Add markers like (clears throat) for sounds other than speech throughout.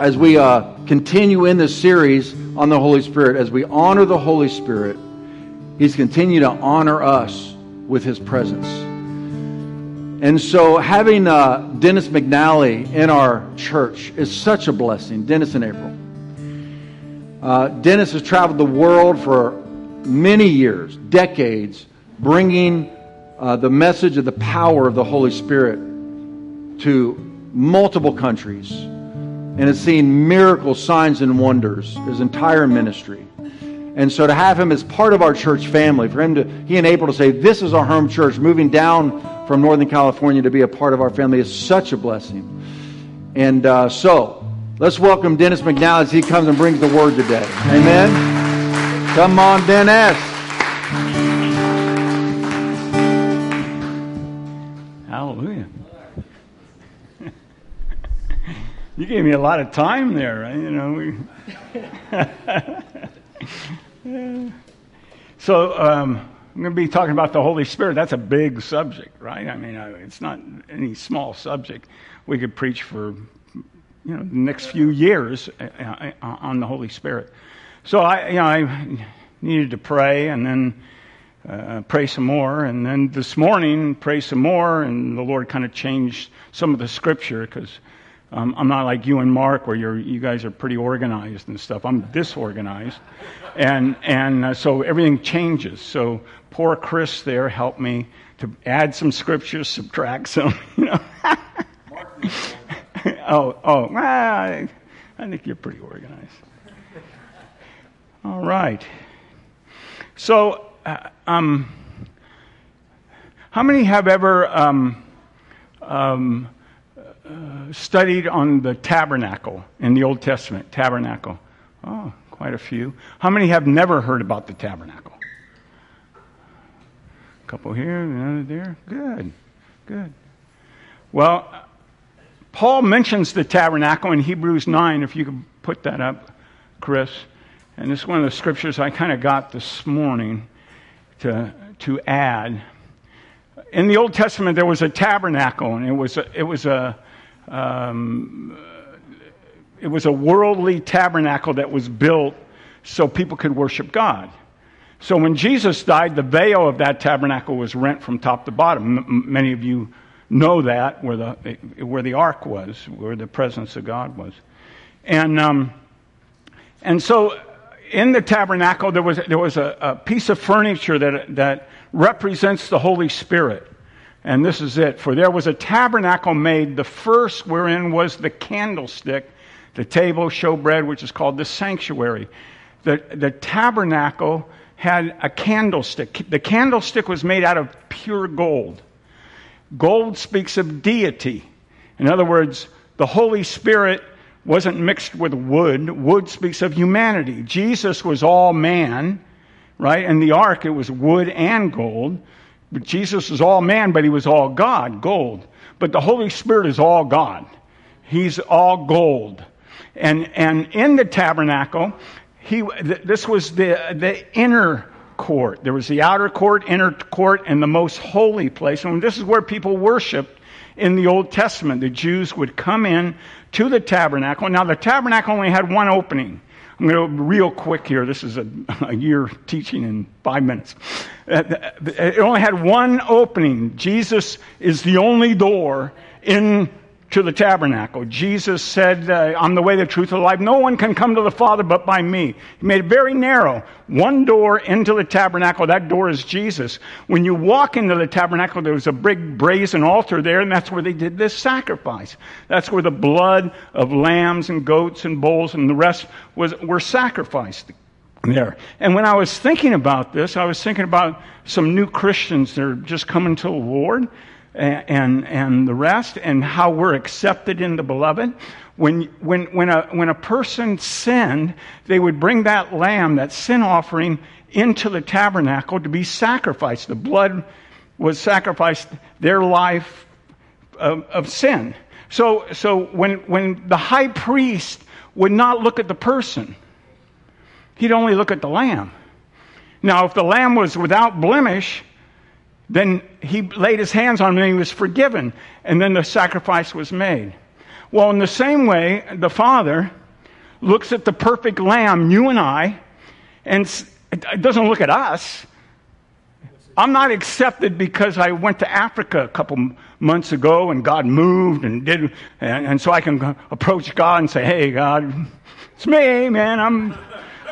as we uh, continue in this series on the Holy Spirit, as we honor the Holy Spirit, He's continued to honor us with His presence. And so, having uh, Dennis McNally in our church is such a blessing. Dennis and April. Uh, Dennis has traveled the world for many years, decades, bringing uh, the message of the power of the Holy Spirit to multiple countries and has seen miracles, signs, and wonders his entire ministry. And so to have him as part of our church family, for him to, he and April to say, this is our home church, moving down from Northern California to be a part of our family is such a blessing. And uh, so, let's welcome Dennis McNally as he comes and brings the word today. Amen. Come on, Dennis. Hallelujah. You gave me a lot of time there, right? You know, we. (laughs) so um, I'm going to be talking about the Holy Spirit. That's a big subject, right? I mean, it's not any small subject. We could preach for you know the next few years uh, uh, on the Holy Spirit. So I, you know, I needed to pray and then uh, pray some more, and then this morning pray some more, and the Lord kind of changed some of the scripture because. Um, I'm not like you and Mark, where you're, you guys are pretty organized and stuff. I'm disorganized, and and uh, so everything changes. So poor Chris there helped me to add some scriptures, subtract some. (laughs) You know. (laughs) oh oh, I, I think you're pretty organized. All right. So, uh, um, how many have ever um, um, studied on the tabernacle in the Old Testament? Tabernacle. Oh, quite a few. How many have never heard about the tabernacle? A couple here, another there. Good, good. Well, Paul mentions the tabernacle in Hebrews 9, if you could put that up, Chris. And this is one of the scriptures I kind of got this morning to, to add. In the Old Testament, there was a tabernacle, and it was a, it was a um, it was a worldly tabernacle that was built so people could worship God. So when Jesus died, the veil of that tabernacle was rent from top to bottom. M- many of you know that where the where the ark was, where the presence of God was, and um, and so in the tabernacle there was there was a, a piece of furniture that that represents the Holy Spirit. And this is it. For there was a tabernacle made, the first wherein was the candlestick, the table, showbread, which is called the sanctuary. The, the tabernacle had a candlestick. The candlestick was made out of pure gold. Gold speaks of deity. In other words, the Holy Spirit wasn't mixed with wood. Wood speaks of humanity. Jesus was all man, right? And the ark, it was wood and gold. But Jesus was all man, but he was all God, gold. But the Holy Spirit is all God. He's all gold. And, and in the tabernacle, he, this was the, the inner court. There was the outer court, inner court, and the most holy place. And this is where people worshiped in the Old Testament. The Jews would come in to the tabernacle. Now, the tabernacle only had one opening. I'm going to real quick here. This is a, a year teaching in five minutes. It only had one opening. Jesus is the only door in to the tabernacle. Jesus said, uh, I'm the way, the truth, and the life. No one can come to the Father but by me. He made it very narrow. One door into the tabernacle. That door is Jesus. When you walk into the tabernacle, there was a big brazen altar there, and that's where they did this sacrifice. That's where the blood of lambs and goats and bulls and the rest was, were sacrificed there. And when I was thinking about this, I was thinking about some new Christians that are just coming to the Lord and, and the rest, and how we're accepted in the beloved. When, when, when, a, when a person sinned, they would bring that lamb, that sin offering, into the tabernacle to be sacrificed. The blood was sacrificed, their life of, of sin. So, so when, when the high priest would not look at the person, he'd only look at the lamb. Now, if the lamb was without blemish, then he laid his hands on him and he was forgiven. And then the sacrifice was made. Well, in the same way, the Father looks at the perfect lamb, you and I, and it doesn't look at us. I'm not accepted because I went to Africa a couple months ago and God moved and did, and, and so I can approach God and say, Hey, God, it's me, man. I'm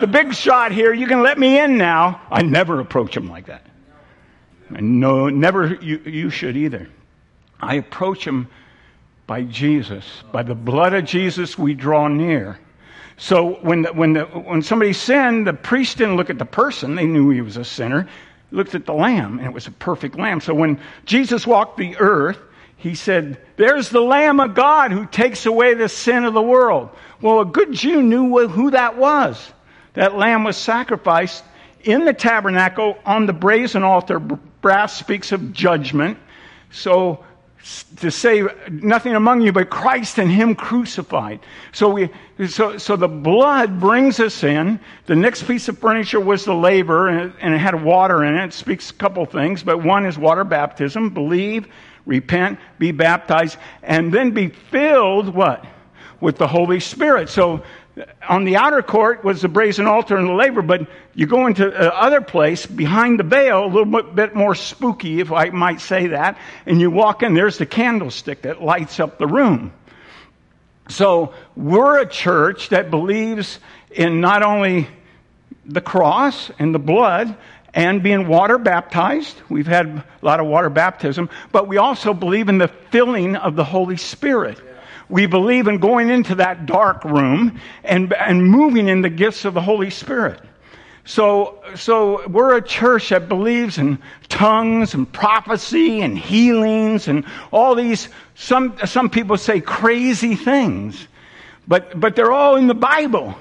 the big shot here. You can let me in now. I never approach him like that. And no, never you, you should either. I approach him by Jesus. By the blood of Jesus, we draw near. So when, the, when, the, when somebody sinned, the priest didn't look at the person. They knew he was a sinner. Looked at the lamb, and it was a perfect lamb. So when Jesus walked the earth, he said, There's the Lamb of God who takes away the sin of the world. Well, a good Jew knew who that was. That lamb was sacrificed in the tabernacle on the brazen altar. Brass speaks of judgment. So to say nothing among you but Christ and Him crucified. So we, so, so the blood brings us in. The next piece of furniture was the laver, and it, and it had water in it. It speaks a couple things, but one is water baptism. Believe, repent, be baptized, and then be filled what? With the Holy Spirit. So on the outer court was the brazen altar and the laver, but you go into the other place behind the veil, a little bit, bit more spooky, if I might say that, and you walk in, there's the candlestick that lights up the room. So we're a church that believes in not only the cross and the blood and being water baptized. We've had a lot of water baptism, but we also believe in the filling of the Holy Spirit. We believe in going into that dark room and, and moving in the gifts of the Holy Spirit. So, so we're a church that believes in tongues and prophecy and healings and all these, some, some people say crazy things, but, but they're all in the Bible.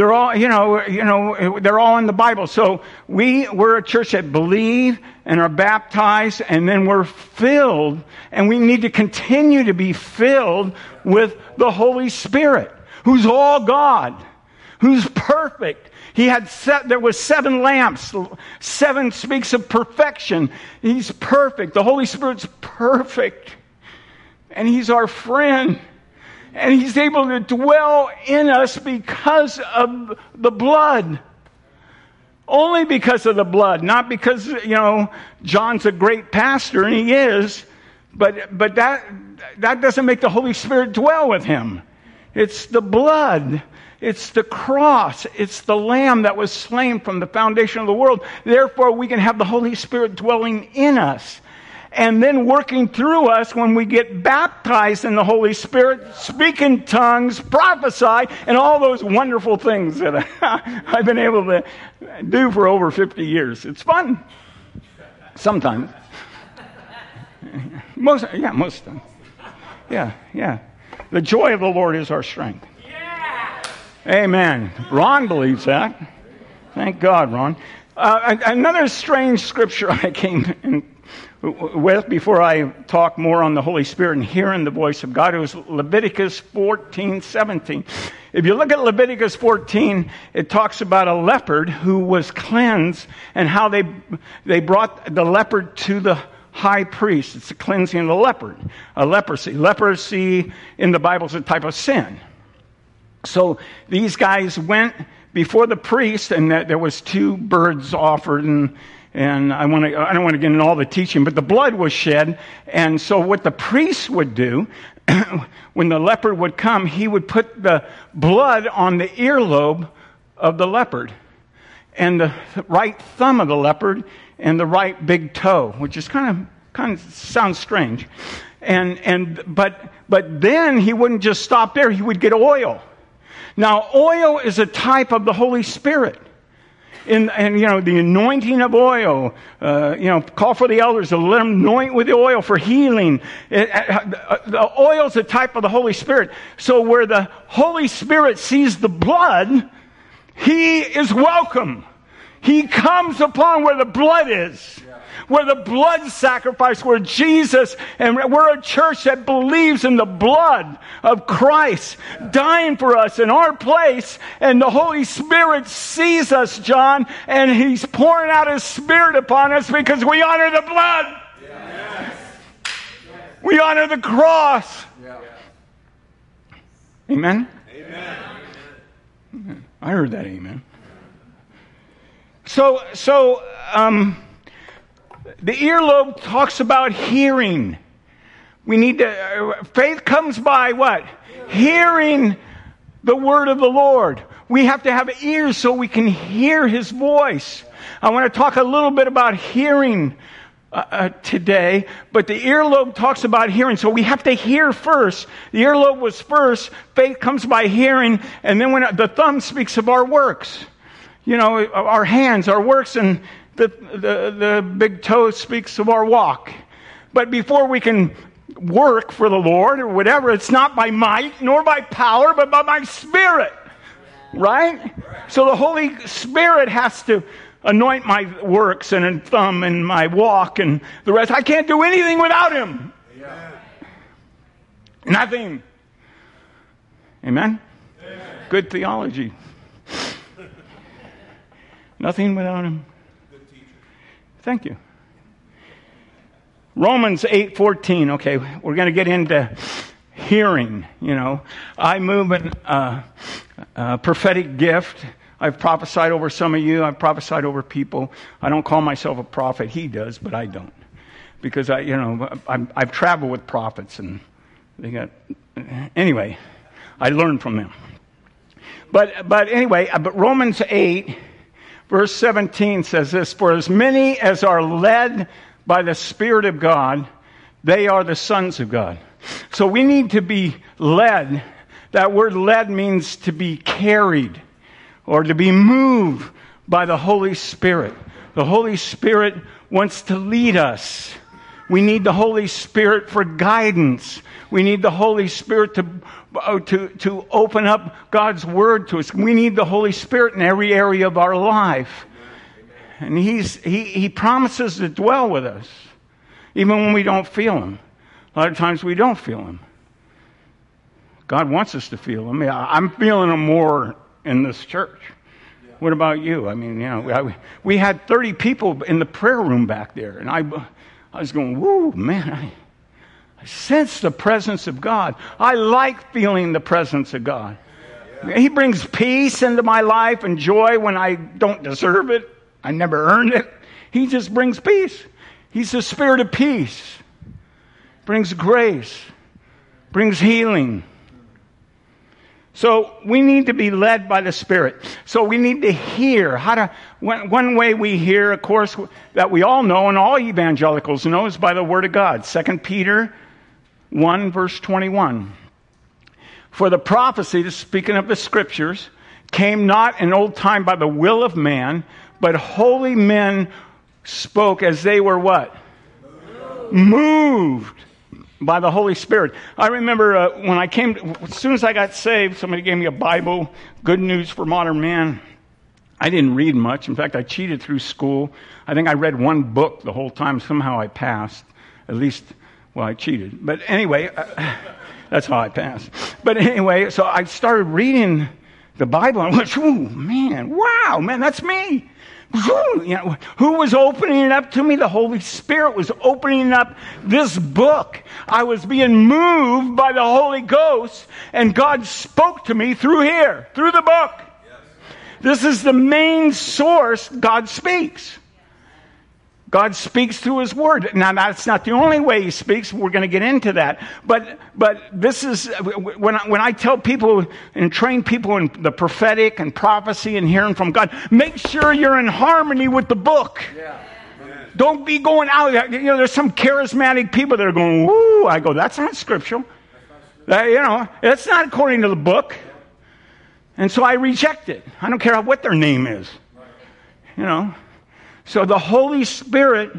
They're all, you know, you know, they're all in the Bible. So we, we're a church that believe and are baptized and then we're filled and we need to continue to be filled with the Holy Spirit, who's all God, who's perfect. He had set, there was seven lamps. Seven speaks of perfection. He's perfect. The Holy Spirit's perfect. And He's our friend and he's able to dwell in us because of the blood. Only because of the blood, not because, you know, John's a great pastor, and he is, but, but that, that doesn't make the Holy Spirit dwell with him. It's the blood. It's the cross. It's the lamb that was slain from the foundation of the world. Therefore, we can have the Holy Spirit dwelling in us and then working through us when we get baptized in the Holy Spirit, speak in tongues, prophesy, and all those wonderful things that (laughs) I've been able to do for over 50 years. It's fun. Sometimes. (laughs) Most, yeah, most of them. Yeah, yeah. The joy of the Lord is our strength. Yeah. Amen. Ron believes that. Thank God, Ron. Uh, another strange scripture (laughs) I came in with before I talk more on the Holy Spirit and hearing the voice of God. It was Leviticus 14, 17. If you look at Leviticus 14, it talks about a leopard who was cleansed and how they, they brought the leopard to the high priest. It's the cleansing of the leopard, a leprosy. Leprosy in the Bible is a type of sin. So these guys went before the priest, and there was two birds offered, and and I, want to, I don't want to get into all the teaching, but the blood was shed. And so, what the priest would do, (clears throat) when the leopard would come, he would put the blood on the earlobe of the leopard, and the right thumb of the leopard, and the right big toe, which is kind of kind of sounds strange. And and but but then he wouldn't just stop there; he would get oil. Now, oil is a type of the Holy Spirit in, and you know, the anointing of oil, uh, you know, call for the elders to let them anoint with the oil for healing. It, uh, the oil is a type of the Holy Spirit. So where the Holy Spirit sees the blood, he is welcome. He comes upon where the blood is where the blood sacrifice, where Jesus, and we're a church that believes in the blood of Christ dying for us in our place, and the Holy Spirit sees us, John, and He's pouring out His Spirit upon us because we honor the blood. Yes. We honor the cross. Amen? Amen. I heard that amen. So, so um, the earlobe talks about hearing. We need to, uh, faith comes by what? Hearing the word of the Lord. We have to have ears so we can hear his voice. I want to talk a little bit about hearing uh, uh, today, but the earlobe talks about hearing. So we have to hear first. The earlobe was first. Faith comes by hearing, and then when the thumb speaks of our works, you know, our hands, our works, and the, the, the big toe speaks of our walk. But before we can work for the Lord or whatever, it's not by might nor by power, but by my spirit. Right? So the Holy Spirit has to anoint my works and thumb and my walk and the rest. I can't do anything without Him. Yeah. Nothing. Amen? Amen? Good theology. Nothing without Him. Thank you. Romans 8:14. Okay, we're going to get into hearing, you know. I move in uh, a prophetic gift I've prophesied over some of you. I've prophesied over people. I don't call myself a prophet. He does, but I don't. Because I, you know, i have traveled with prophets and they got, anyway, I learned from them. But, but anyway, uh, but Romans 8, verse 17 says this, for as many as are led by the Spirit of God, they are the sons of God. So we need to be led. That word led means to be carried or to be moved by the Holy Spirit. The Holy Spirit wants to lead us. We need the Holy Spirit for guidance. We need the Holy Spirit to, uh, to, to open up God's Word to us. We need the Holy Spirit in every area of our life. And he's, he, he promises to dwell with us, even when we don't feel Him. A lot of times we don't feel Him. God wants us to feel Him. I'm feeling Him more in this church. What about you? I mean, you know, we, we had 30 people in the prayer room back there, and I, I was going, whoo, man, I, I sense the presence of God. I like feeling the presence of God. Yeah. He brings peace into my life and joy when I don't deserve it. I never earned it. He just brings peace. He's the spirit of peace. Brings grace. Brings healing. So we need to be led by the Spirit. So we need to hear how to, one, one, way we hear, of course, that we all know and all evangelicals know is by the Word of God. 2 Peter 1 verse 21. For the prophecy, speaking of the scriptures, came not in old time by the will of man, but holy men spoke as they were what? Moved by the Holy Spirit. I remember uh, when I came, as soon as I got saved, somebody gave me a Bible, Good News for Modern Man. I didn't read much. In fact, I cheated through school. I think I read one book the whole time. Somehow I passed. At least, well, I cheated. But anyway, uh, (laughs) that's how I passed. But anyway, so I started reading the Bible and I went, ooh, man, wow, man, that's me. You know, who was opening it up to me? The Holy Spirit was opening up this book. I was being moved by the Holy Ghost, and God spoke to me through here, through the book. Yes. This is the main source God speaks. God speaks through His Word. Now, that's not the only way He speaks. We're going to get into that. But, but this is, when I, when I tell people and train people in the prophetic and prophecy and hearing from God, make sure you're in harmony with the book. Yeah. Don't be going out. You know, there's some charismatic people that are going, woo. I go, that's not scriptural. That, uh, you know, it's not according to the book. And so I reject it. I don't care what their name is. You know. So the Holy Spirit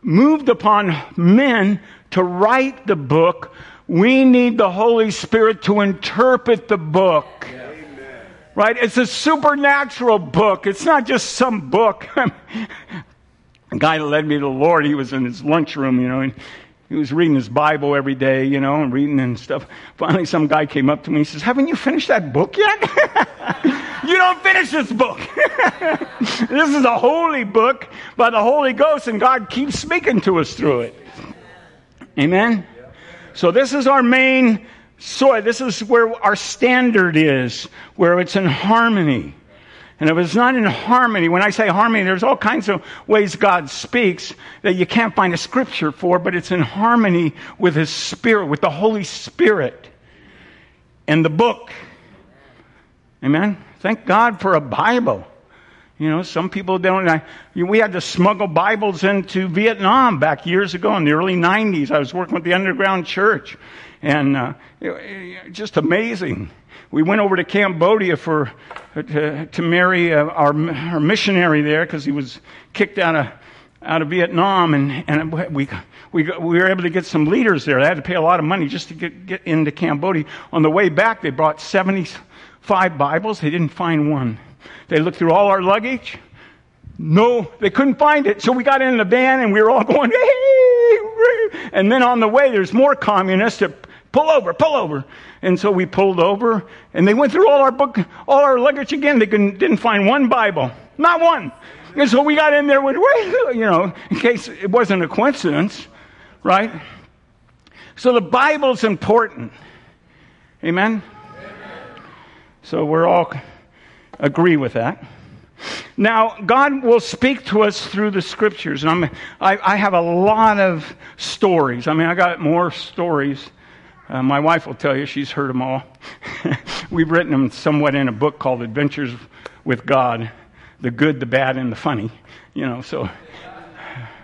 moved upon men to write the book. We need the Holy Spirit to interpret the book. Yeah. Right? It's a supernatural book. It's not just some book. a guy that led me to the Lord, he was in his lunchroom, you know, and he was reading his Bible every day, you know, and reading and stuff. Finally, some guy came up to me and says, Haven't you finished that book yet? (laughs) you don't finish this book. (laughs) this is a holy book by the Holy Ghost, and God keeps speaking to us through it. Amen? So, this is our main soy. This is where our standard is, where it's in harmony. And if it's not in harmony, when I say harmony, there's all kinds of ways God speaks that you can't find a scripture for, but it's in harmony with His Spirit, with the Holy Spirit and the book. Amen? Thank God for a Bible. You know, some people don't. I, we had to smuggle Bibles into Vietnam back years ago in the early 90s. I was working with the underground church. And uh, it, it, just amazing. We went over to Cambodia for, uh, to, to marry uh, our, our missionary there because he was kicked out of, out of Vietnam. And, and we, we, we were able to get some leaders there. They had to pay a lot of money just to get, get into Cambodia. On the way back, they brought 75 Bibles. They didn't find one. They looked through all our luggage. No, they couldn't find it. So we got in the van and we were all (laughs) going, hey! and then on the way, there's more communists that pull over, pull over. And so we pulled over and they went through all our book, all our luggage again. They didn't find one Bible, not one. And so we got in there with, you know, in case it wasn't a coincidence, right? So the Bible's important. Amen? Amen. So we're all agree with that. Now, God will speak to us through the scriptures. And I'm, I, I have a lot of stories. I mean, I got more stories. Uh, my wife will tell you she's heard them all. (laughs) We've written them somewhat in a book called Adventures with God the good, the bad, and the funny. You know, so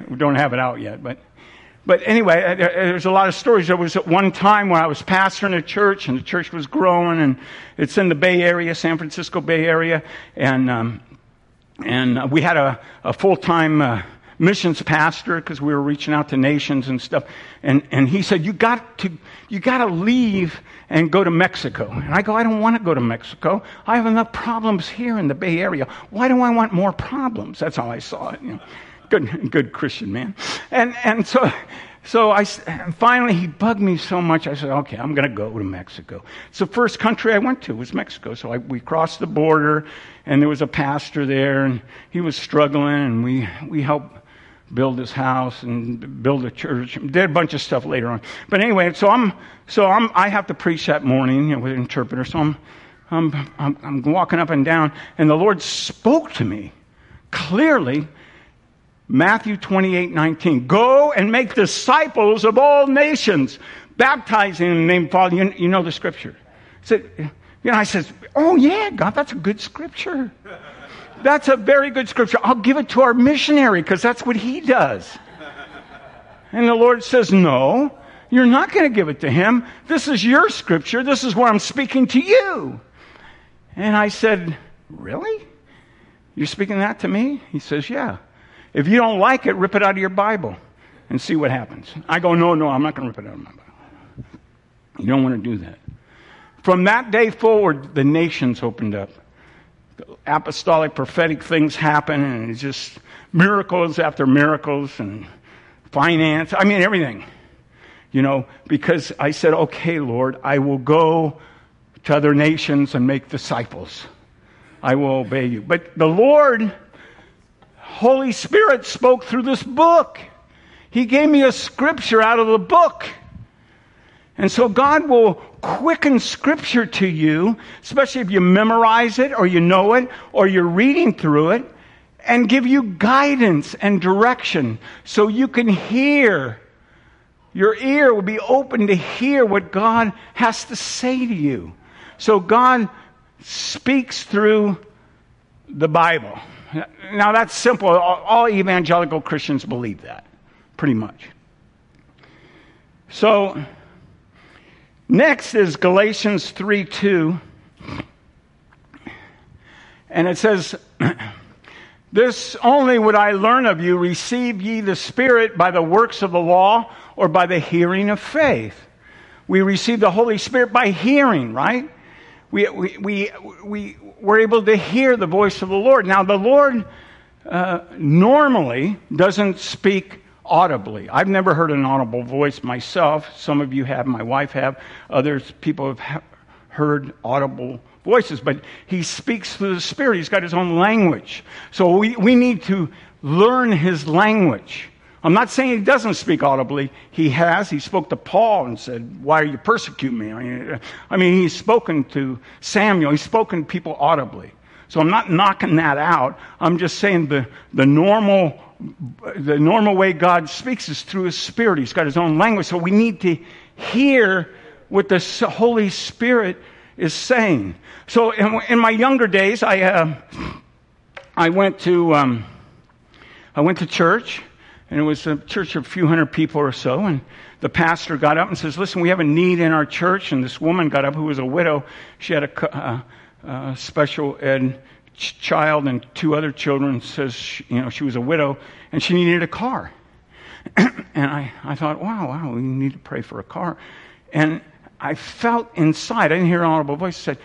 we don't have it out yet. But but anyway, uh, there's a lot of stories. There was at one time when I was pastoring a church, and the church was growing, and it's in the Bay Area, San Francisco Bay Area, and um, and we had a, a full time uh, missions pastor because we were reaching out to nations and stuff. And and he said, "You got to you got to leave and go to Mexico." And I go, "I don't want to go to Mexico. I have enough problems here in the Bay Area. Why do I want more problems?" That's how I saw it. You know good, good Christian man. And, and so, so I, finally he bugged me so much, I said, okay, I'm going to go to Mexico. It's the first country I went to was Mexico. So I, we crossed the border and there was a pastor there and he was struggling and we, we helped build his house and build a church. Did a bunch of stuff later on. But anyway, so I'm, so I'm, I have to preach that morning you know, with an interpreter. So I'm, I'm, I'm, I'm walking up and down and the Lord spoke to me clearly Matthew 28 19. Go and make disciples of all nations, baptizing in the name of Father. You, you know the scripture. So, you know, I says, Oh, yeah, God, that's a good scripture. That's a very good scripture. I'll give it to our missionary because that's what he does. And the Lord says, No, you're not going to give it to him. This is your scripture. This is where I'm speaking to you. And I said, Really? You're speaking that to me? He says, Yeah. If you don't like it, rip it out of your Bible and see what happens. I go, no, no, I'm not going to rip it out of my Bible. You don't want to do that. From that day forward, the nations opened up. Apostolic, prophetic things happen, and it's just miracles after miracles and finance. I mean, everything. You know, because I said, okay, Lord, I will go to other nations and make disciples. I will obey you. But the Lord Holy Spirit spoke through this book. He gave me a scripture out of the book. And so God will quicken scripture to you, especially if you memorize it or you know it or you're reading through it, and give you guidance and direction so you can hear. Your ear will be open to hear what God has to say to you. So God speaks through the Bible. Now, that's simple. All evangelical Christians believe that, pretty much. So, next is Galatians 3 2. And it says, (clears throat) This only would I learn of you receive ye the Spirit by the works of the law or by the hearing of faith. We receive the Holy Spirit by hearing, right? We, we, we, we, we're able to hear the voice of the Lord. Now, the Lord uh, normally doesn't speak audibly. I've never heard an audible voice myself. Some of you have, my wife have, others people have heard audible voices, but he speaks through the Spirit. He's got his own language. So we, we need to learn his language. I'm not saying he doesn't speak audibly. He has. He spoke to Paul and said, Why are you persecuting me? I mean, he's spoken to Samuel. He's spoken to people audibly. So I'm not knocking that out. I'm just saying the, the normal the normal way God speaks is through His Spirit. He's got His own language. So we need to hear what the Holy Spirit is saying. So in, in my younger days, I, uh, I went to, um, I went to church and it was a church of a few hundred people or so. And the pastor got up and says, Listen, we have a need in our church. And this woman got up who was a widow. She had a, uh, uh, special ed ch- child and two other children. Says, she, you know, she was a widow and she needed a car. (clears throat) and I, I thought, wow, wow, we need to pray for a car. And I felt inside, I didn't hear an audible voice, said,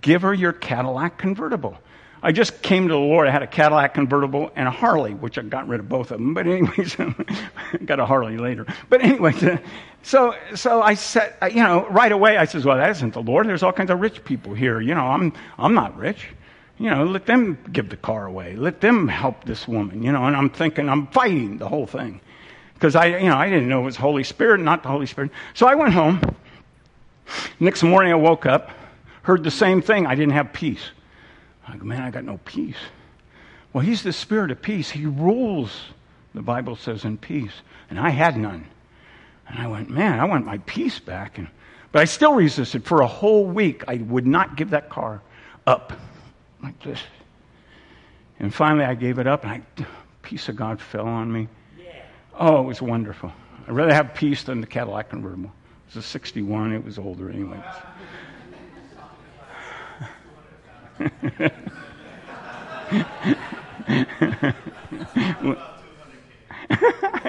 Give her your Cadillac convertible. I just came to the Lord. I had a Cadillac convertible and a Harley, which I got rid of both of them. But anyways, (laughs) got a Harley later. But anyways, uh, so so I said, uh, you know, right away I says, well, that isn't the Lord. There's all kinds of rich people here. You know, I'm I'm not rich. You know, let them give the car away. Let them help this woman. You know, and I'm thinking I'm fighting the whole thing because I you know I didn't know it was Holy Spirit, not the Holy Spirit. So I went home. Next morning I woke up, heard the same thing. I didn't have peace. I go, man, I got no peace. Well, he's the spirit of peace. He rules, the Bible says, in peace. And I had none. And I went, man, I want my peace back. And, but I still resisted. For a whole week, I would not give that car up like this. And finally, I gave it up, and I, peace of God fell on me. Oh, it was wonderful. I'd rather have peace than the Cadillac convertible. It was a 61. It was older anyway. (laughs)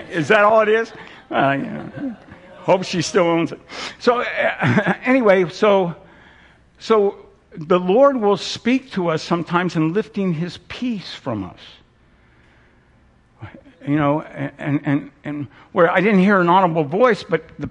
is that all it is? Uh, yeah. Hope she still owns it. So uh, (laughs) anyway, so so the Lord will speak to us sometimes in lifting His peace from us. You know, and and and where I didn't hear an audible voice, but the,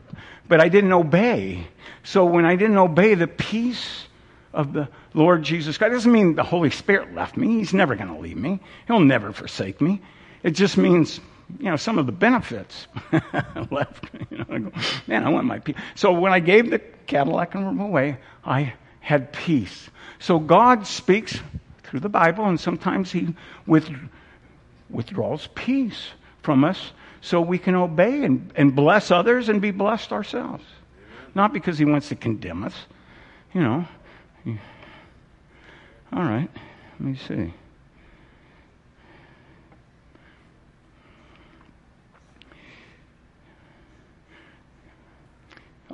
but I didn't obey. So when I didn't obey, the peace of the Lord Jesus Christ. It doesn't mean the Holy Spirit left me. He's never going to leave me. He'll never forsake me. It just means, you know, some of the benefits (laughs) left. (laughs) You know, I go, man, I want my peace. So when I gave the Cadillac and away, I had peace. So God speaks through the Bible, and sometimes He with, withdraws peace from us so we can obey and, and bless others and be blessed ourselves. Not because He wants to condemn us, you know. All right, let me see.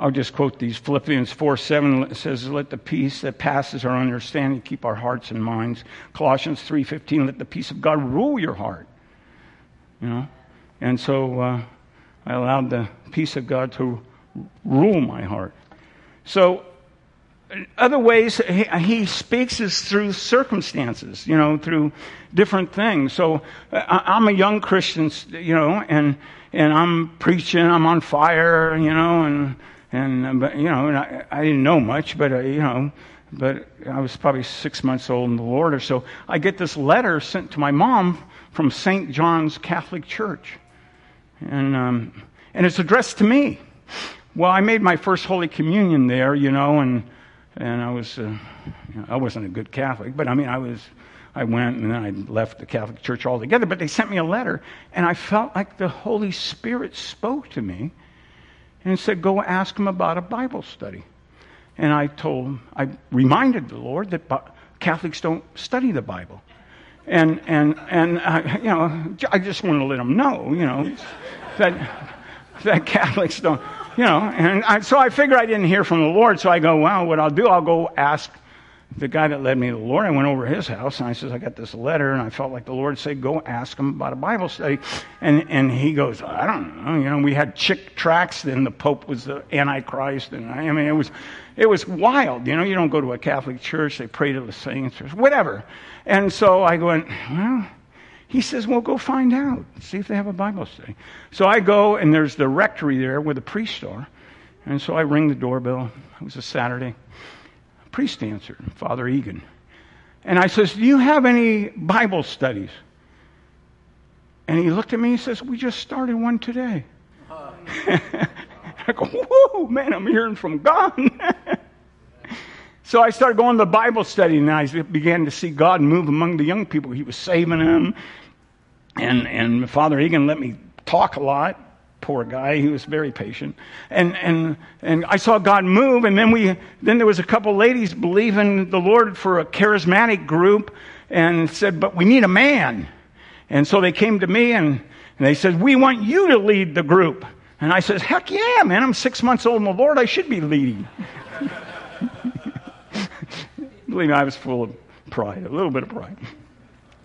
I'll just quote these. Philippians 4 7 says, Let the peace that passes our understanding keep our hearts and minds. Colossians 3 15, let the peace of God rule your heart. You know? And so uh, I allowed the peace of God to rule my heart. So other ways he, he, speaks is through circumstances, you know, through different things. So I, am a young Christian, you know, and and I'm preaching, I'm on fire, you know, and and but you know, and I, I didn't know much, but uh, you know, but I was probably six months old in the Lord or so. I get this letter sent to my mom from St. John's Catholic Church, and um, and it's addressed to me. Well, I made my first Holy Communion there, you know, and and I was, uh, I wasn't a good Catholic, but I mean, I was, I went and then I left the Catholic Church altogether. But they sent me a letter, and I felt like the Holy Spirit spoke to me and said, "Go ask him about a Bible study." And I told him, I reminded the Lord that Catholics don't study the Bible, and and and uh, you know, I just want to let him know, you know, that that Catholics don't you know, and I, so I figure I didn't hear from the Lord, so I go, well, what I'll do, I'll go ask the guy that led me to the Lord. I went over his house and I says, I got this letter, and I felt like the Lord said, go ask him about a Bible study. And and he goes, I don't know, you know, we had Chick tracts, then the Pope was the Antichrist, and I, I mean, it was it was wild, you know. You don't go to a Catholic church; they pray to the saints or whatever. And so I went, well. He says, Well, go find out. See if they have a Bible study. So I go, and there's the rectory there where the priests are. And so I ring the doorbell. It was a Saturday. A priest answered, Father Egan. And I says, Do you have any Bible studies? and he looked at me and says, We just started one today. (laughs) I go, Whoa, man, I'm hearing from God. (laughs) so I started going to Bible study, and I began to see God move among the young people. He was saving them. And, and Father Egan let me talk a lot poor guy. He was very patient. And, and, and I saw God move. And then we, then there was a couple ladies believing the Lord for a charismatic group and said, but we need a man. And so they came to me and, and they said, we want you to lead the group. And I said, heck yeah, man. I'm six months old in the Lord. I should be leading. (laughs) Believe me, I was full of pride, a little bit of pride.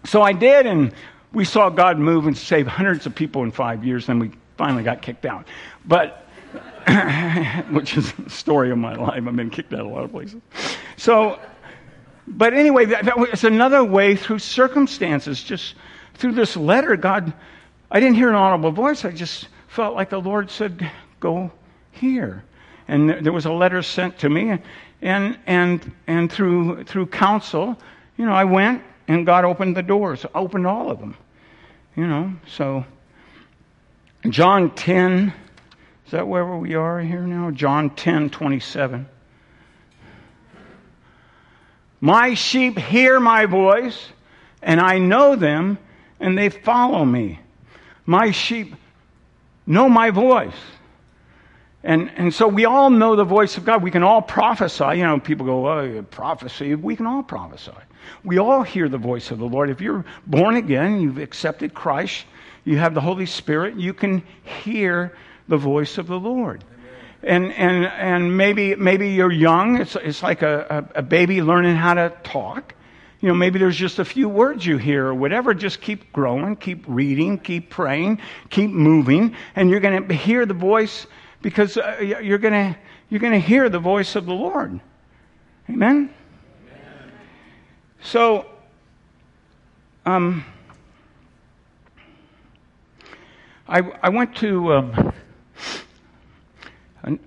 So I did, and we saw God move and save hundreds of people in five years. Then we finally got kicked out. But, (laughs) which is the story of my life. I've been kicked out a lot of places. So, but anyway, that, that was another way through circumstances. Just through this letter, God, I didn't hear an audible voice. I just felt like the Lord said, go here. And there was a letter sent to me, and, and, and through, through counsel, you know, I went and God opened the doors, opened all of them. You know, so John 10, is that where we are here now? John 10, 27. My sheep hear my voice, and I know them, and they follow me. My sheep know my voice. And, and so we all know the voice of God. We can all prophesy. You know, people go, oh, prophecy. We can all prophesy. We all hear the voice of the Lord. If you're born again, you've accepted Christ, you have the Holy Spirit, you can hear the voice of the Lord. And, and, and maybe, maybe you're young. It's, it's like a, a, baby learning how to talk. You know, maybe there's just a few words you hear or whatever. Just keep growing, keep reading, keep praying, keep moving, and you're going to hear the voice because uh, you're going you're going to hear the voice of the Lord. Amen. Amen. So, um, I, I went to um,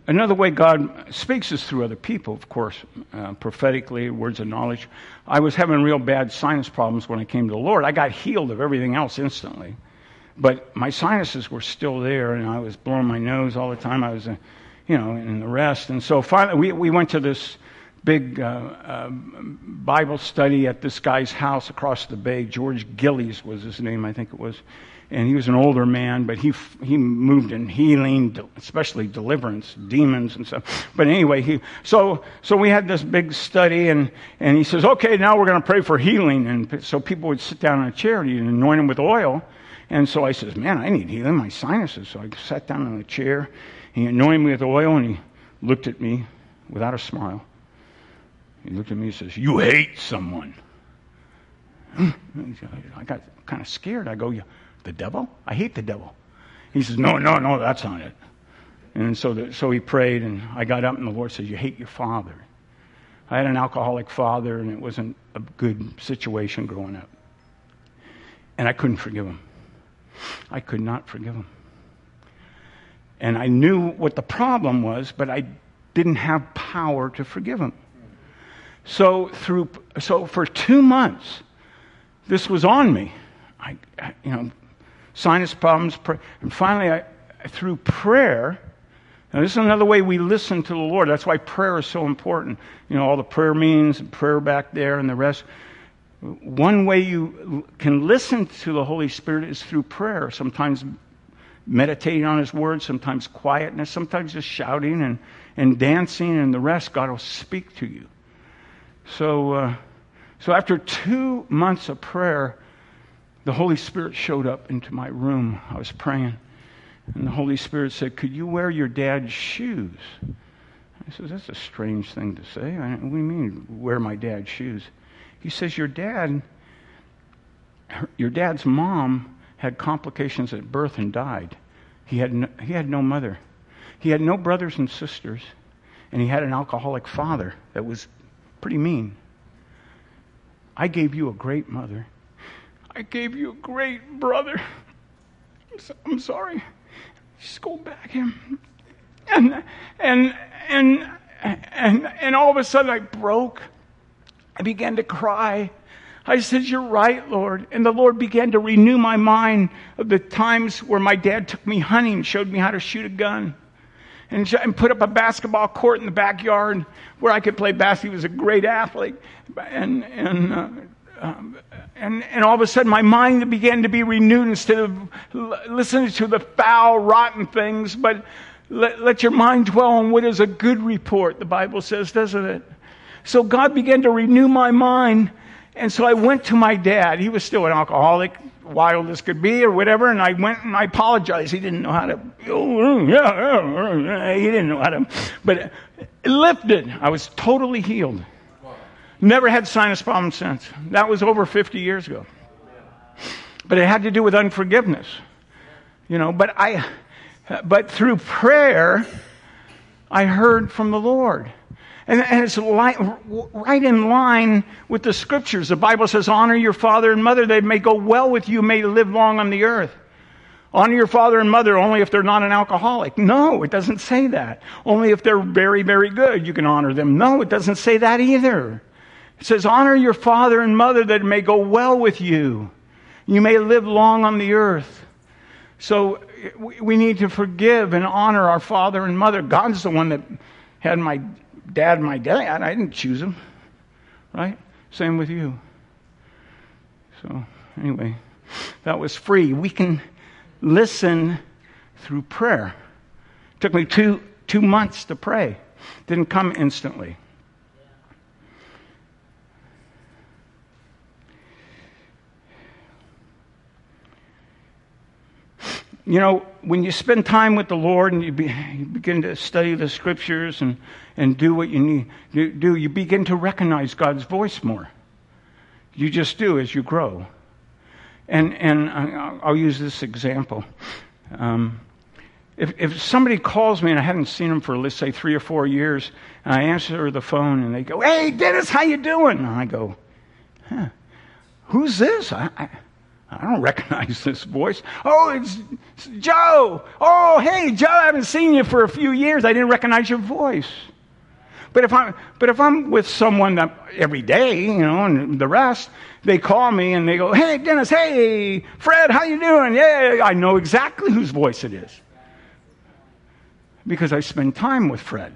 another way God speaks is through other people, of course, uh, prophetically, words of knowledge. I was having real bad sinus problems when I came to the Lord. I got healed of everything else instantly, but my sinuses were still there, and I was blowing my nose all the time. I was, uh, you know, in the rest. And so finally, we, we went to this big uh, uh, Bible study at this guy's house across the bay. George Gillies was his name, I think it was and he was an older man, but he he moved in healing, especially deliverance, demons and stuff. But anyway, he so so we had this big study, and and he says, okay, now we're going to pray for healing, and so people would sit down in a chair and anoint them with oil, and so I says, man, I need healing, my sinuses. So I sat down in a chair, he anointed me with oil, and he looked at me without a smile. He looked at me and says, you hate someone. I got kind of scared. I go. The devil? I hate the devil. He says, No, no, no, that's not it. And so, the, so he prayed, and I got up, and the Lord says, You hate your father. I had an alcoholic father, and it wasn't a good situation growing up. And I couldn't forgive him. I could not forgive him. And I knew what the problem was, but I didn't have power to forgive him. So through so for 2 months this was on me. I you know sinus problems. And finally, I, through prayer, now this is another way we listen to the Lord. That's why prayer is so important. You know, all the prayer means and prayer back there and the rest. One way you can listen to the Holy Spirit is through prayer. Sometimes meditating on His Word, sometimes quietness, sometimes just shouting and, and dancing and the rest. God will speak to you. So, uh, so after two months of prayer, the Holy Spirit showed up into my room. I was praying. And the Holy Spirit said, Could you wear your dad's shoes? I said, That's a strange thing to say. what do you mean, wear my dad's shoes? He says, Your dad, your dad's mom had complications at birth and died. He had no, he had no mother. He had no brothers and sisters. And he had an alcoholic father that was pretty mean. I gave you a great mother I gave you a great brother. I'm sorry. Just go back him. And, and, and, and, and all of a sudden I broke. I began to cry. I said, You're right, Lord. And the Lord began to renew my mind of the times where my dad took me hunting, showed me how to shoot a gun, and, and put up a basketball court in the backyard where I could play basketball. He was a great athlete. And, and, uh, um, and, and all of a sudden, my mind began to be renewed instead of listening to the foul, rotten things, but let, let your mind dwell on what is a good report, the Bible says, doesn't it? So God began to renew my mind and so I went to my dad. He was still an alcoholic, wild as could be, or whatever. And I went and I apologized. He didn't know how to. yeah He didn't know how to. But it lifted. I was totally healed. Never had sinus problems since. That was over 50 years ago. But it had to do with unforgiveness, you know. But I, but through prayer, I heard from the Lord. And, and it's li- right in line with the scriptures. The Bible says, Honor your father and mother, they may go well with you, may live long on the earth. Honor your father and mother only if they're not an alcoholic. No, it doesn't say that. Only if they're very, very good, you can honor them. No, it doesn't say that either. It says, Honor your father and mother that it may go well with you. You may live long on the earth. So we need to forgive and honor our father and mother. God's the one that had my dad my dad. I didn't choose him. Right? Same with you. So, anyway, that was free. We can listen through prayer. It took me two, two months to pray, didn't come instantly. You know, when you spend time with the Lord and you, be, you begin to study the scriptures and, and do what you need to do, you begin to recognize God's voice more. You just do as you grow. And, and I'll use this example. Um, if, if somebody calls me and I haven't seen them for, let's say, three or four years, and I answer the phone and they go, hey, Dennis, how you doing? And I go, huh, who's this? I, I I don't recognize this voice. Oh, it's, Joe. Oh, hey, Joe, I haven't seen you for a few years. I didn't recognize your voice. But if I'm, but if I'm with someone that every day, you know, and the rest, they call me and they go, "Hey, Dennis. Hey, Fred. How you doing? Yeah, I know exactly whose voice it is because I spend time with Fred,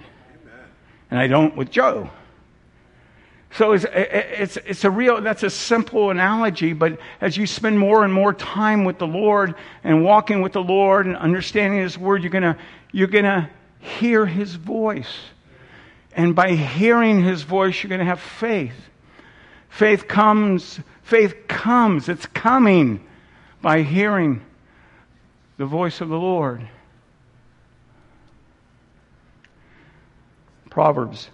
and I don't with Joe." So it's, it's, it's a real, that's a simple analogy, but as you spend more and more time with the Lord and walking with the Lord and understanding His Word, you're gonna, you're gonna hear His voice. And by hearing His voice, you're gonna have faith. Faith comes, faith comes, it's coming by hearing the voice of the Lord. Proverbs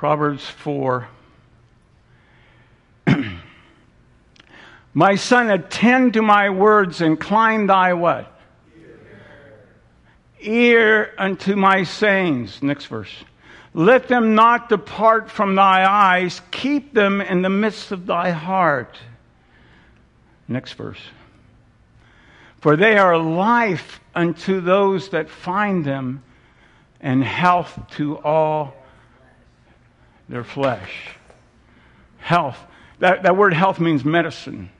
Proverbs 4. my son, attend to my words, incline thy what? Ear. Ear unto my sayings. Next verse. Let them not depart from thy eyes, keep them in the midst of thy heart. Next verse. For they are life unto those that find them, and health to all their flesh. Health. That, that word health means medicine.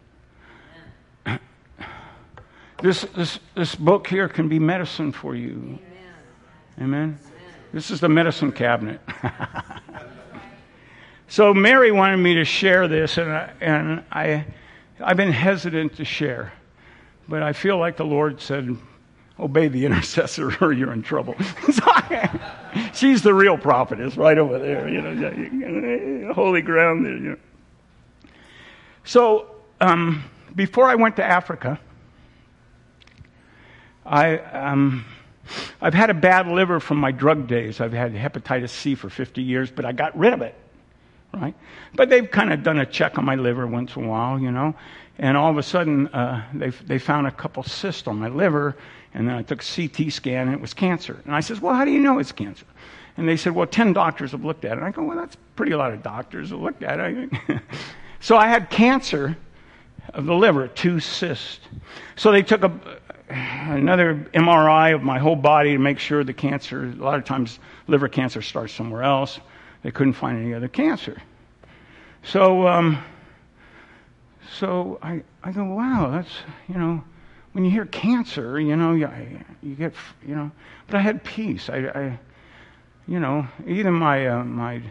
This, this, this book here can be medicine for you. Amen. This is the medicine cabinet. (laughs) so Mary wanted me to share this, and, I, and I, I've been hesitant to share. But I feel like the Lord said, obey the intercessor (laughs) or you're in trouble. (laughs) she's the real prophetess right over there, you know, holy ground there. You know. So um, before I went to Africa, I, um, I've had a bad liver from my drug days. I've had hepatitis C for 50 years, but I got rid of it, right? But they've kind of done a check on my liver once in a while, you know, and all of a sudden uh, they they found a couple cysts on my liver, and then I took a CT scan and it was cancer. And I says, Well, how do you know it's cancer? And they said, Well, 10 doctors have looked at it. And I go, Well, that's pretty a lot of doctors have looked at it. (laughs) so I had cancer of the liver, two cysts. So they took a, another MRI of my whole body to make sure the cancer, a lot of times liver cancer starts somewhere else. They couldn't find any other cancer. So, um, so I, I go, wow, that's, you know, when you hear cancer, you know, you, you get, you know, but I had peace. I, I you know, even my, uh, my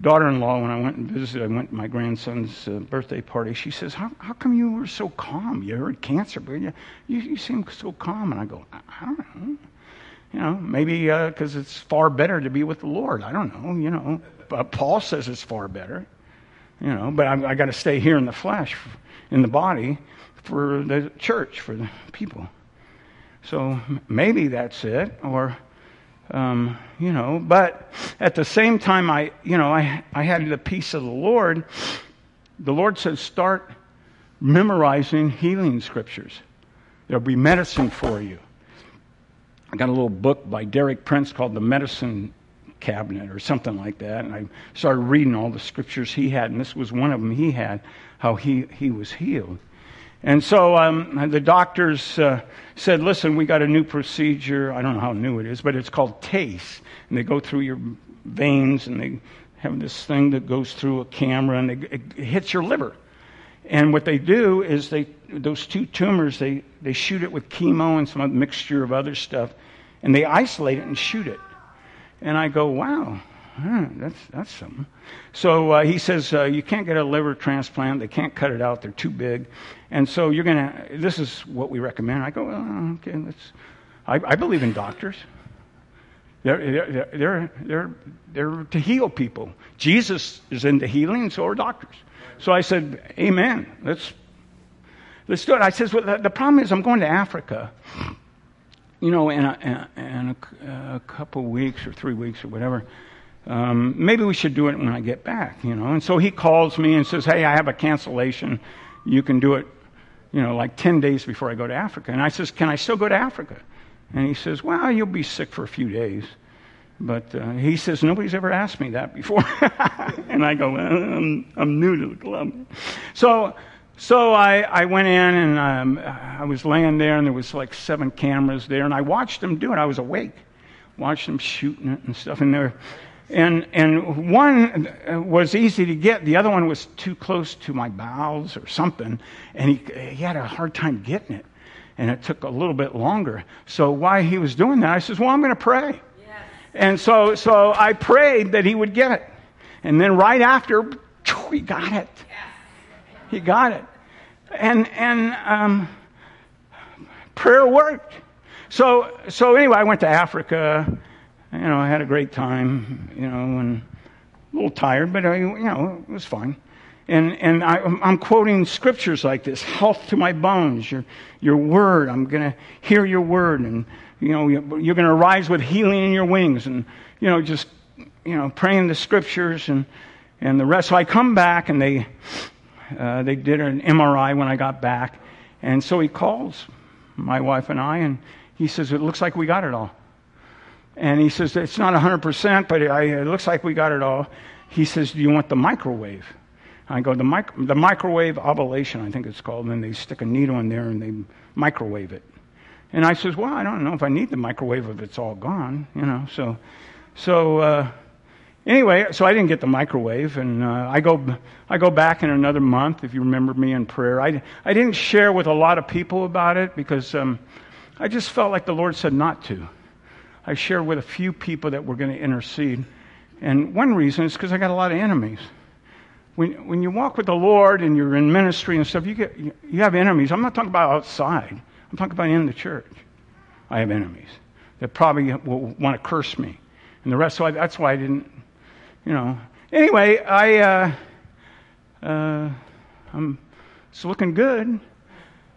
daughter-in-law, when I went and visited, I went to my grandson's uh, birthday party. She says, how, how come you were so calm? You heard cancer, but you, you, you seem so calm. And I go, I, I don't know. You know, maybe because uh, it's far better to be with the Lord. I don't know, you know. But Paul says it's far better, you know, but I, I got to stay here in the flesh, in the body, for the church, for the people. So maybe that's it, or, um, you know, but at the same time, I, you know, I, I had the peace of the Lord. The Lord says, start memorizing healing scriptures. There'll be medicine for you. I got a little book by Derek Prince called The Medicine Cabinet or something like that. And I started reading all the scriptures he had, and this was one of them he had, how he, he was healed. And so um, the doctors uh, said, listen, we got a new procedure. I don't know how new it is, but it's called TACE. And they go through your veins and they have this thing that goes through a camera and it, it hits your liver. And what they do is they, those two tumors, they, they shoot it with chemo and some mixture of other stuff, and they isolate it and shoot it. And I go, wow, huh, that's, that's something. So uh, he says, uh, you can't get a liver transplant. They can't cut it out. They're too big. And so you're going to, this is what we recommend. I go, oh, okay, let's, I, I believe in doctors. They're, they're, they're, they're, to heal people. Jesus is into healing, so are doctors. So I said, Amen. Let's, let's do it. I says, well, the, the problem is I'm going to Africa, you know, in a, in a, a couple weeks or three weeks or whatever. Um, maybe we should do it when I get back, you know. And so he calls me and says, Hey, I have a cancellation. You can do it, you know, like 10 days before I go to Africa. And I says, Can I still go to Africa? And he says, Well, you'll be sick for a few days. But uh, he says, Nobody's ever asked me that before. (laughs) and I go, I'm, I'm, new to the club. So, so I, I went in and um, I was laying there, and there was like seven cameras there, and I watched them do it. I was awake, watched them shooting it and stuff. And there, and and one was easy to get. The other one was too close to my bowels or something, and he he had a hard time getting it, and it took a little bit longer. So while he was doing that, I says, "Well, I'm going to pray." And so, so I prayed that he would get it. And then right after, he got it. He got it. And, and um, prayer worked. So, so anyway, I went to Africa. You know, I had a great time, you know, and a little tired, but, I, you know, it was fine. And, and I, am quoting scriptures like this health to my bones, your, your word. I'm going to hear your word. And you know, you're going to rise with healing in your wings and, you know, just, you know, praying the scriptures and, and the rest. So I come back and they, uh, they did an MRI when I got back. And so he calls my wife and I and he says, it looks like we got it all. And he says, it's not 100%, but it looks like we got it all. He says, do you want the microwave? I go, the, mic- the microwave ablation, I think it's called. And they stick a needle in there and they microwave it. And I says, well, I don't know if I need the microwave if it's all gone, you know. So, so uh, anyway, so I didn't get the microwave, and uh, I go, I go back in another month. If you remember me in prayer, I, I didn't share with a lot of people about it because um, I just felt like the Lord said not to. I shared with a few people that were going to intercede, and one reason is because I got a lot of enemies. When, when you walk with the Lord and you're in ministry and stuff, you, get, you have enemies. I'm not talking about outside. I'm talking about in the church. I have enemies that probably will want to curse me. And the rest, so I, that's why I didn't, you know. Anyway, I, uh, uh, I'm, it's looking good.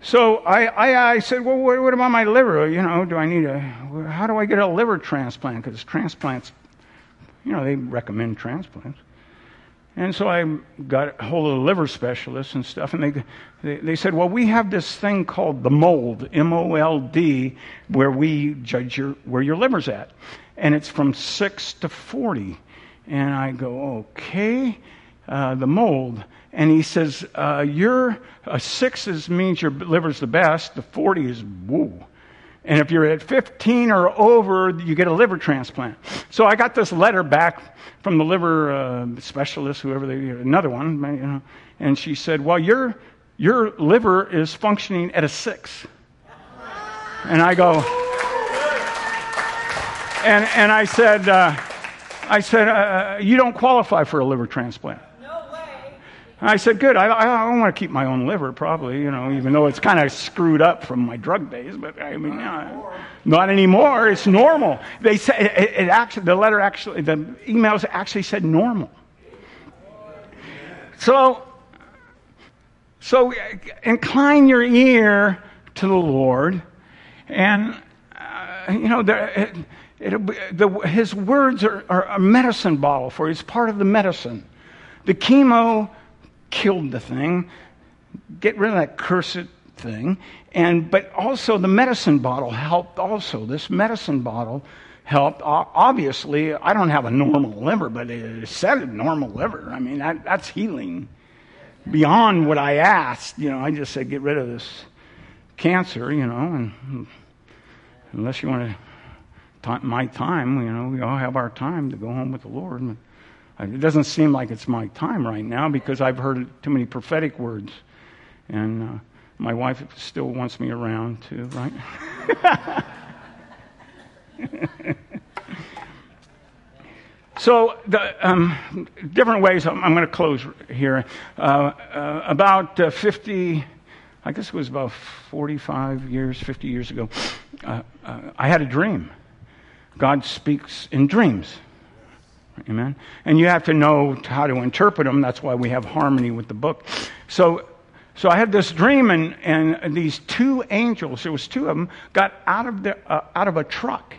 So I, I, I said, well, what, what, about my liver? You know, do I need a, how do I get a liver transplant? Because transplants, you know, they recommend transplants. And so I got a hold of the liver specialists and stuff, and they, they, they said, Well, we have this thing called the mold, M O L D, where we judge your, where your liver's at. And it's from 6 to 40. And I go, Okay. uh, the mold. And he says, uh, your a six is, means your liver's the best. The 40 is woo. And if you're at 15 or over, you get a liver transplant. So I got this letter back from the liver uh, specialist, whoever they, another one, you know, and she said, "Well, your your liver is functioning at a six. And I go, and and I said, uh, I said, uh, you don't qualify for a liver transplant. I said, good. I, I, don't want to keep my own liver, probably, you know, even though it's kind of screwed up from my drug days. But I mean, not, anymore. not anymore. It's normal. They said it, it, actually. The letter actually, the emails actually said normal. So, so incline your ear to the Lord, and uh, you know, there, it, the, his words are, are a medicine bottle for you. It's part of the medicine. The chemo killed the thing, get rid of that cursed thing. And, but also the medicine bottle helped also. This medicine bottle helped. Obviously, I don't have a normal liver, but it said a normal liver. I mean, that, that's healing beyond what I asked. You know, I just said, get rid of this cancer, you know, and unless you want to, my time, you know, we all have our time to go home with the Lord. It doesn't seem like it's my time right now because I've heard too many prophetic words. And uh, my wife still wants me around too, right? (laughs) so, the, um, different ways, I'm, I'm going to close here. Uh, uh, about uh, 50, I guess it was about 45 years, 50 years ago, uh, uh, I had a dream. God speaks in dreams. Amen? And you have to know how to interpret them. That's why we have harmony with the book. So, so I had this dream, and, and these two angels, there was two of them, got out of, the, uh, out of a truck,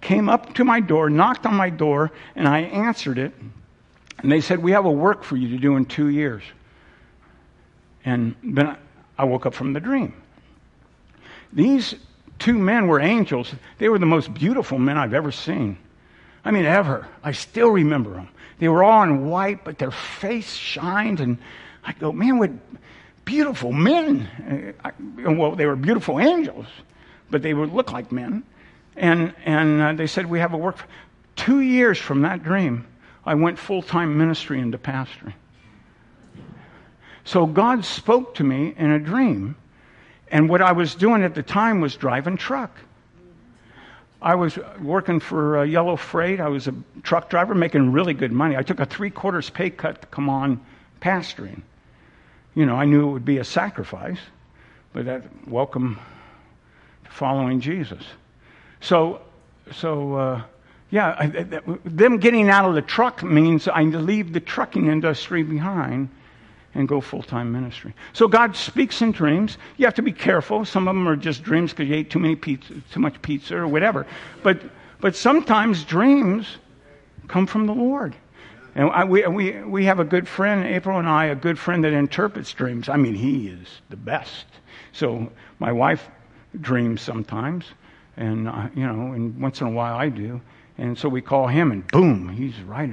came up to my door, knocked on my door, and I answered it. And they said, We have a work for you to do in two years. And then I woke up from the dream. These two men were angels. They were the most beautiful men I've ever seen. I mean, ever. I still remember them. They were all in white, but their face shined, and I go, man, what beautiful men. I, well, they were beautiful angels, but they would look like men. And, and uh, they said, we have a work. Two years from that dream, I went full time ministry into pastoring. So God spoke to me in a dream, and what I was doing at the time was driving truck. I was working for uh, Yellow Freight. I was a truck driver making really good money. I took a three quarters pay cut to come on pastoring. You know, I knew it would be a sacrifice, but that welcome to following Jesus. So, so uh, yeah, I, them getting out of the truck means I leave the trucking industry behind and go full time ministry. So God speaks in dreams. You have to be careful. Some of them are just dreams because you ate too many pizza, too much pizza or whatever. But but sometimes dreams come from the Lord. And I, we, we, we have a good friend, April and I, a good friend that interprets dreams. I mean, he is the best. So my wife dreams sometimes, and, uh, you know, and once in a while I do. And so we call him, and boom, he's right.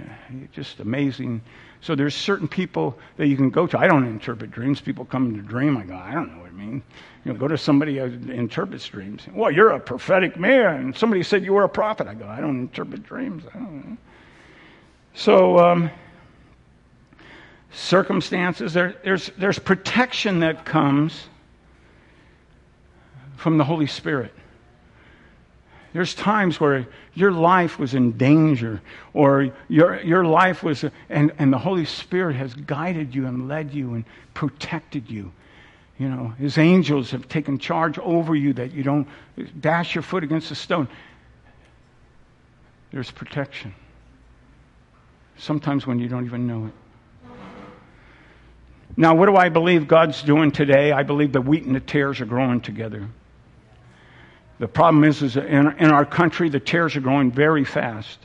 Just amazing so there's certain people that you can go to. I don't interpret dreams. People come to dream. I go, I don't know what it means. You know, go to somebody who interprets dreams. Well, you're a prophetic man. Somebody said you were a prophet. I go, I don't interpret dreams. I don't know. So, um, circumstances, there, there's, there's protection that comes from the Holy Spirit. There's times where your life was in danger, or your, your life was, and, and the Holy Spirit has guided you and led you and protected you. You know, His angels have taken charge over you that you don't dash your foot against a stone. There's protection. Sometimes when you don't even know it. Now, what do I believe God's doing today? I believe the wheat and the tares are growing together. The problem is, is in, in our country, the tares are growing very fast.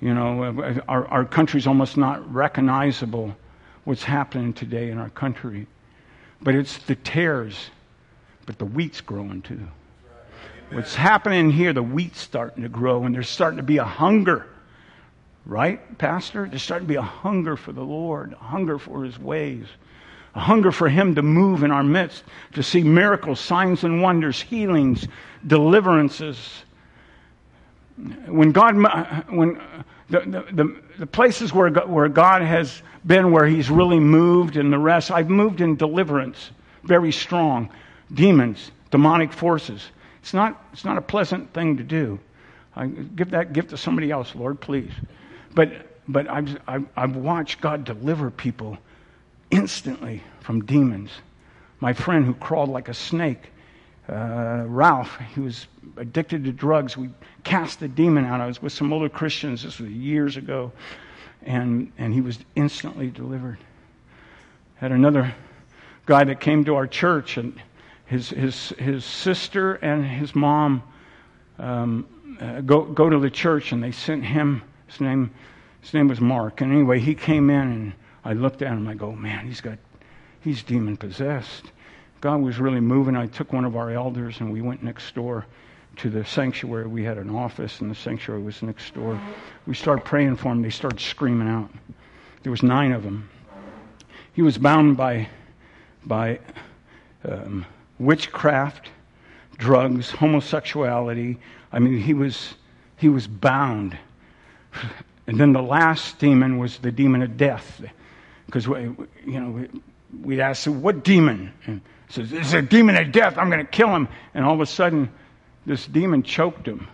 You know, our, our country's almost not recognizable what's happening today in our country. But it's the tares, but the wheat's growing too. What's happening here, the wheat's starting to grow, and there's starting to be a hunger Right, Pastor? There's starting to be a hunger for the Lord, a hunger for His ways, a hunger for Him to move in our midst, to see miracles, signs and wonders, healings, deliverances. When God, when the, the, the, places where God, where God has been, where He's really moved, and the rest, I've moved in deliverance, very strong. Demons, demonic forces. It's not, it's not a pleasant thing to do. I give that gift to somebody else, Lord, please. But, but I've, I've, I've watched God deliver people instantly from demons. My friend who crawled like a snake, uh, Ralph, he was addicted to drugs. We cast the demon out. I was with some older Christians. This was years ago. And, and he was instantly delivered. Had another guy that came to our church, and his, his, his sister and his mom um, uh, go, go to the church, and they sent him his name, his name was Mark. And anyway, he came in, and I looked at him. I go, man, he's got, he's demon possessed. God was really moving. I took one of our elders, and we went next door to the sanctuary. We had an office, and the sanctuary was next door. We started praying for him. They started screaming out. There was nine of them. He was bound by, by um, witchcraft, drugs, homosexuality. I mean, he was, he was bound. And then the last demon was the demon of death. Because, we, you know, we'd ask, what demon? And says, it's a demon of death. I'm going to kill him. And all of a sudden, this demon choked him.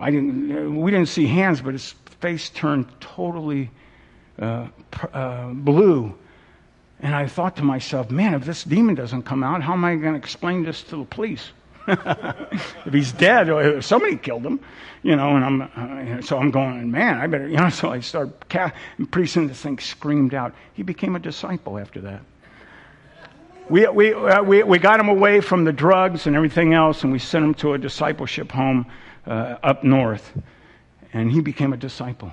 I didn't, we didn't see hands, but his face turned totally uh, uh, blue. And I thought to myself, man, if this demon doesn't come out, how am I going to explain this to the police? If he's dead, somebody killed him, you know, and I'm, uh, so I'm going, man, I better, (laughs) you know, so I start, and pretty soon this thing screamed out. He became a disciple after that. We, we, uh, we, we got him away from the drugs and everything else, and we sent him to a discipleship home uh, up north, and he became a disciple.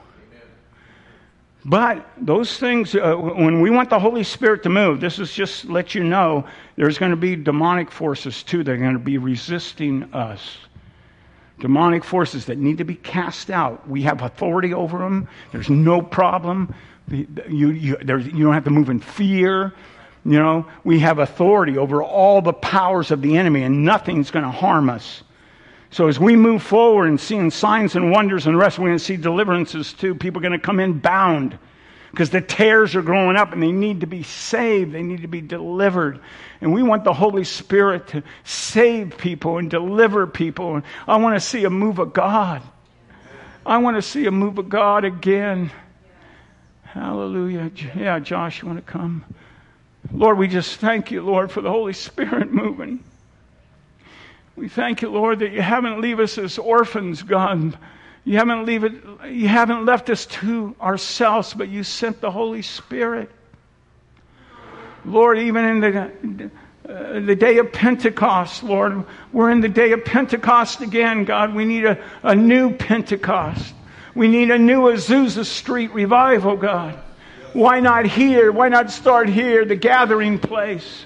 But those things, uh, when we want the Holy Spirit to move, this is just let you know there's going to be demonic forces too. They're going to be resisting us. Demonic forces that need to be cast out. We have authority over them. There's no problem. You, you, you don't have to move in fear. You know, we have authority over all the powers of the enemy, and nothing's going to harm us. So as we move forward and seeing signs and wonders and rest, we're going to see deliverances too. People are going to come in bound because the tares are growing up and they need to be saved. They need to be delivered. And we want the Holy Spirit to save people and deliver people. I want to see a move of God. I want to see a move of God again. Hallelujah. Yeah, Josh, you want to come? Lord, we just thank you, Lord, for the Holy Spirit moving. We thank you, Lord, that you haven't leave us as orphans, God. You haven't, leave it, you haven't left us to ourselves, but you sent the Holy Spirit. Lord, even in the, uh, the day of Pentecost, Lord, we're in the day of Pentecost again, God. We need a, a new Pentecost. We need a new Azusa Street revival, God. Why not here? Why not start here, the gathering place?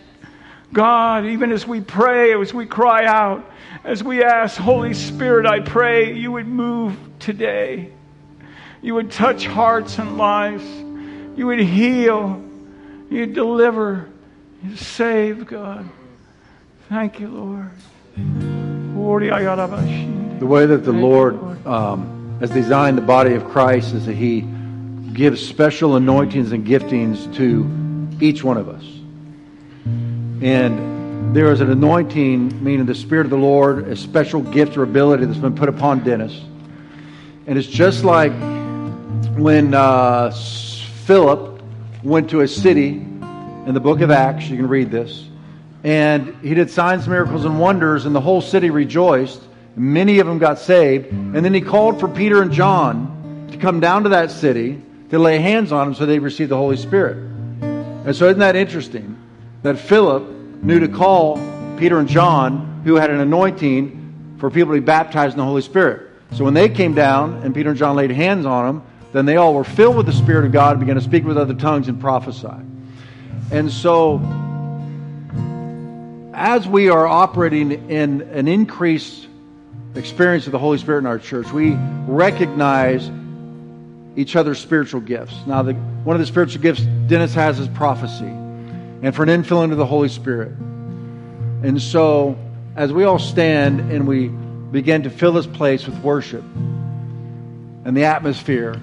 God, even as we pray, as we cry out, as we ask, Holy Spirit, I pray you would move today. You would touch hearts and lives. You would heal. You'd deliver. You'd save, God. Thank you, Lord. The way that the Lord um, has designed the body of Christ is that He gives special anointings and giftings to each one of us. And there is an anointing, meaning the Spirit of the Lord, a special gift or ability that's been put upon Dennis. And it's just like when uh, Philip went to a city in the book of Acts, you can read this, and he did signs, miracles, and wonders, and the whole city rejoiced. Many of them got saved. And then he called for Peter and John to come down to that city to lay hands on them so they receive the Holy Spirit. And so, isn't that interesting? That Philip knew to call Peter and John, who had an anointing for people to be baptized in the Holy Spirit. So when they came down and Peter and John laid hands on them, then they all were filled with the Spirit of God and began to speak with other tongues and prophesy. And so, as we are operating in an increased experience of the Holy Spirit in our church, we recognize each other's spiritual gifts. Now, the, one of the spiritual gifts Dennis has is prophecy, and for an infilling of the Holy Spirit. And so, as we all stand and we begin to fill this place with worship, and the atmosphere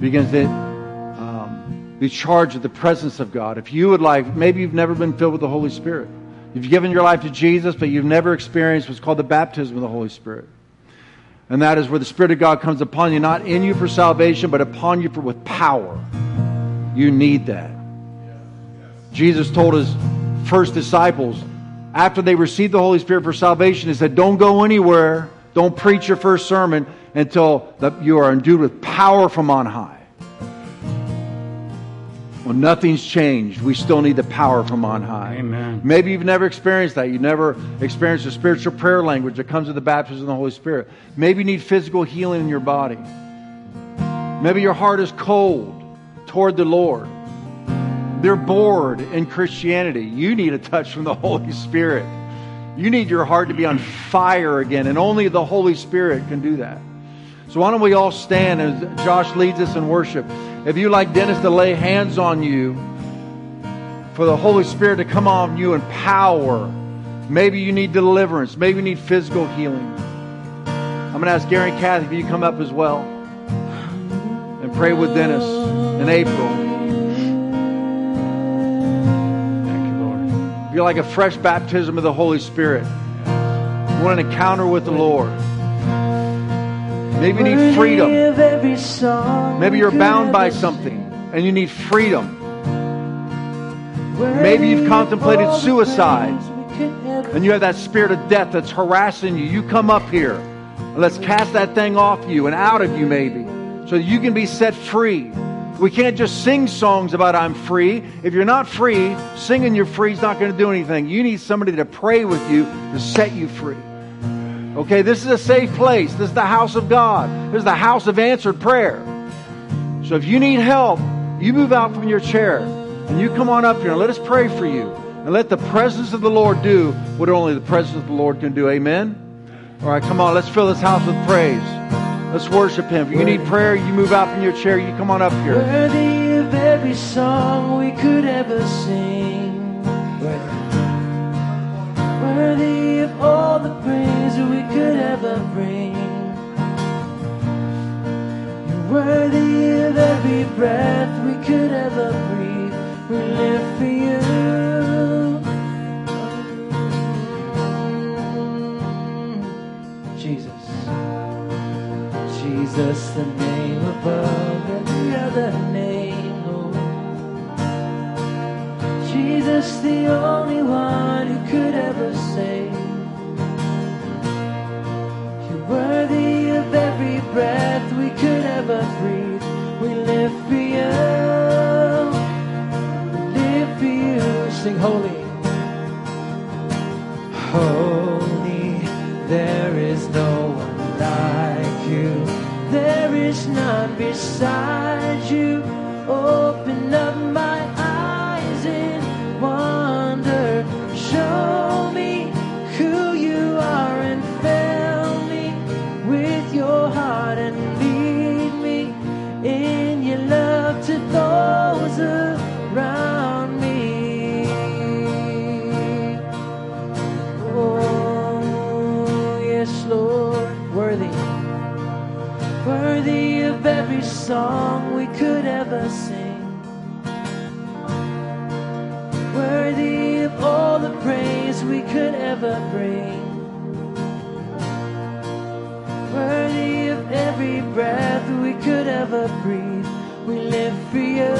begins to um, be charged with the presence of God. If you would like, maybe you've never been filled with the Holy Spirit. You've given your life to Jesus, but you've never experienced what's called the baptism of the Holy Spirit. And that is where the Spirit of God comes upon you, not in you for salvation, but upon you for, with power. You need that. Jesus told his first disciples, after they received the Holy Spirit for salvation, he said, Don't go anywhere. Don't preach your first sermon until you are endued with power from on high. Well, nothing's changed. We still need the power from on high. Amen. Maybe you've never experienced that. You've never experienced the spiritual prayer language that comes with the baptism of the Holy Spirit. Maybe you need physical healing in your body. Maybe your heart is cold toward the Lord. They're bored in Christianity. You need a touch from the Holy Spirit. You need your heart to be on fire again, and only the Holy Spirit can do that. So why don't we all stand as Josh leads us in worship? If you like Dennis to lay hands on you, for the Holy Spirit to come on you in power, maybe you need deliverance, maybe you need physical healing. I'm going to ask Gary and Kathy if you come up as well and pray with Dennis in April. Lord. If you like a fresh baptism of the Holy Spirit, you want an encounter with the Lord. Maybe you need freedom. Maybe you're bound by something and you need freedom. Maybe you've contemplated suicide and you have that spirit of death that's harassing you. You come up here and let's cast that thing off you and out of you, maybe, so you can be set free. We can't just sing songs about I'm free. If you're not free, singing you're free is not going to do anything. You need somebody to pray with you to set you free. Okay, this is a safe place. This is the house of God. This is the house of answered prayer. So if you need help, you move out from your chair and you come on up here and let us pray for you. And let the presence of the Lord do what only the presence of the Lord can do. Amen? All right, come on. Let's fill this house with praise. Let's worship Him. If you need prayer, you move out from your chair. You come on up here. Worthy of every song we could ever sing. Worthy of all the praise we could ever bring. You're worthy of every breath we could ever breathe. We live for you. Jesus, the name above every other name, Lord. Jesus, the only one who could ever save. You're worthy of every breath we could ever breathe. We live for you. We live for you. Sing holy. Holy, there is no is none beside you. Open song we could ever sing. Worthy of all the praise we could ever bring. Worthy of every breath we could ever breathe. We live for you.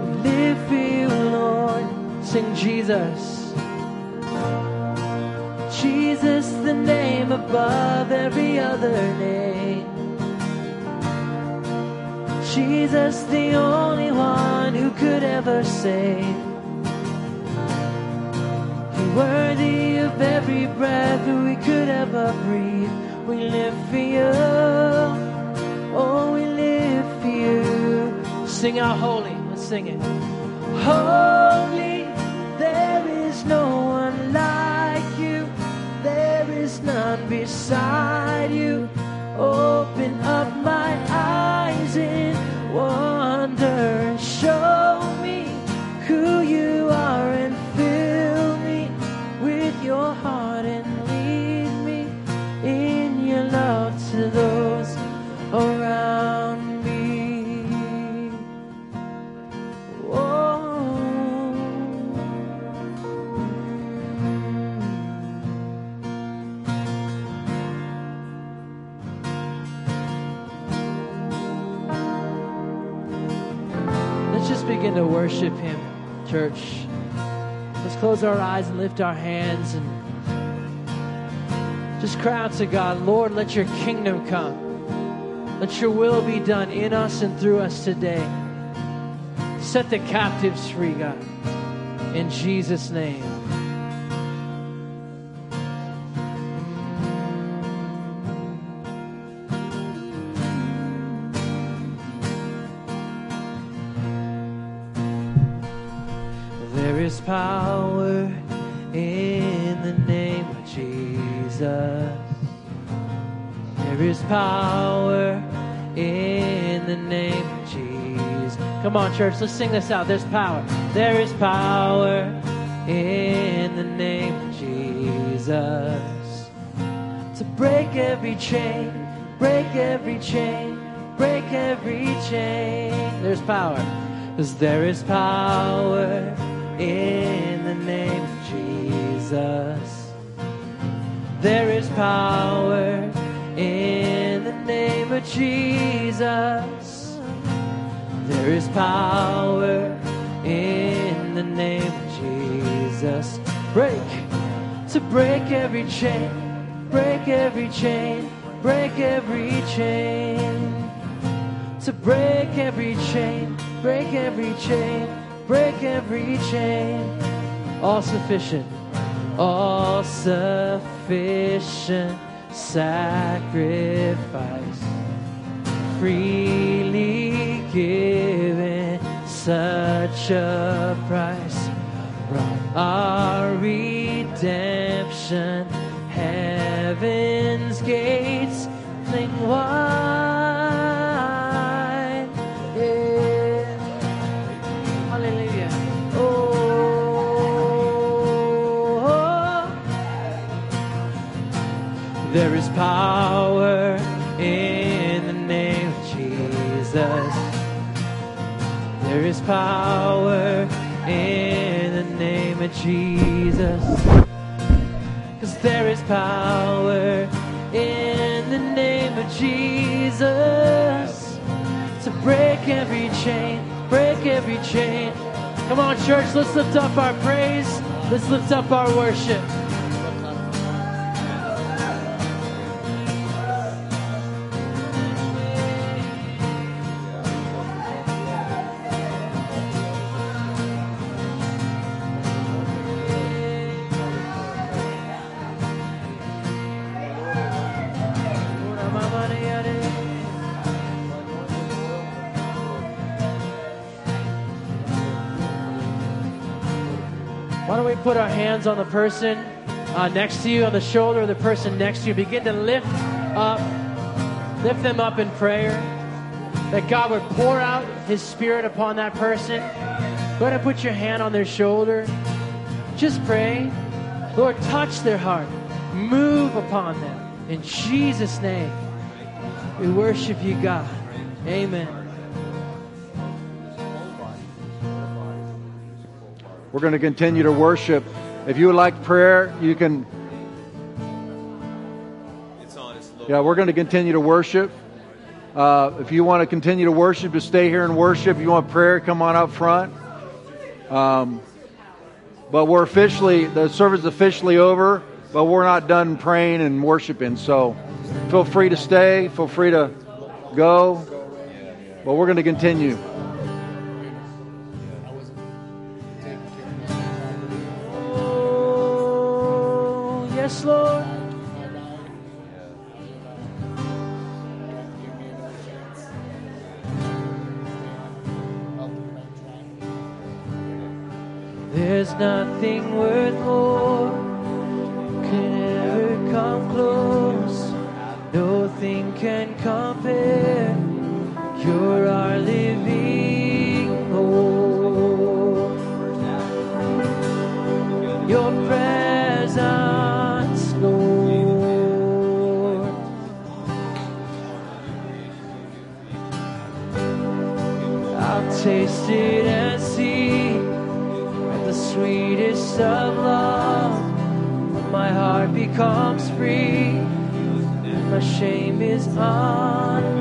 We live for you, Lord. Sing Jesus. Jesus, the name above every other name. Jesus, the only one who could ever save. You're worthy of every breath we could ever breathe. We live for you. Oh, we live for you. Sing out holy. Let's sing it. Holy, there is no one like you. There is none beside you. Open up my eyes in wonder. Begin to worship Him, church. Let's close our eyes and lift our hands and just cry out to God, Lord, let your kingdom come. Let your will be done in us and through us today. Set the captives free, God. In Jesus' name. There is power in the name of Jesus. There is power in the name of Jesus. Come on, church, let's sing this out. There's power. There is power in the name of Jesus. To break every chain, break every chain, break every chain. There's power. Because there is power in the name of Jesus. There is power in the name of Jesus. There is power in the name of Jesus. Break, to break every chain, break every chain, break every chain. To break every chain, break every chain, break every chain. All sufficient, all sufficient sacrifice. Freely given such a price. Our redemption. Heaven's gates fling wide there is power in the name of Jesus. There is power in the name of Jesus. Cause there is power in the name of Jesus to break every chain, break every chain. Come on, church, let's lift up our praise. Let's lift up our worship. Put our hands on the person uh, next to you, on the shoulder of the person next to you? Begin to lift up, lift them up in prayer. That God would pour out His Spirit upon that person. Go ahead and put your hand on their shoulder. Just pray. Lord, touch their heart. Move upon them. In Jesus' name, we worship you, God. Amen. We're going to continue to worship. If you would like prayer, you can. Yeah, we're going to continue to worship. Uh, if you want to continue to worship, just stay here and worship. If you want prayer, come on up front. Um, but we're officially, the service is officially over, but we're not done praying and worshiping. So feel free to stay, feel free to go. But we're going to continue. There's nothing worth more can ever come close. Nothing can compare. Becomes free, my shame is undone.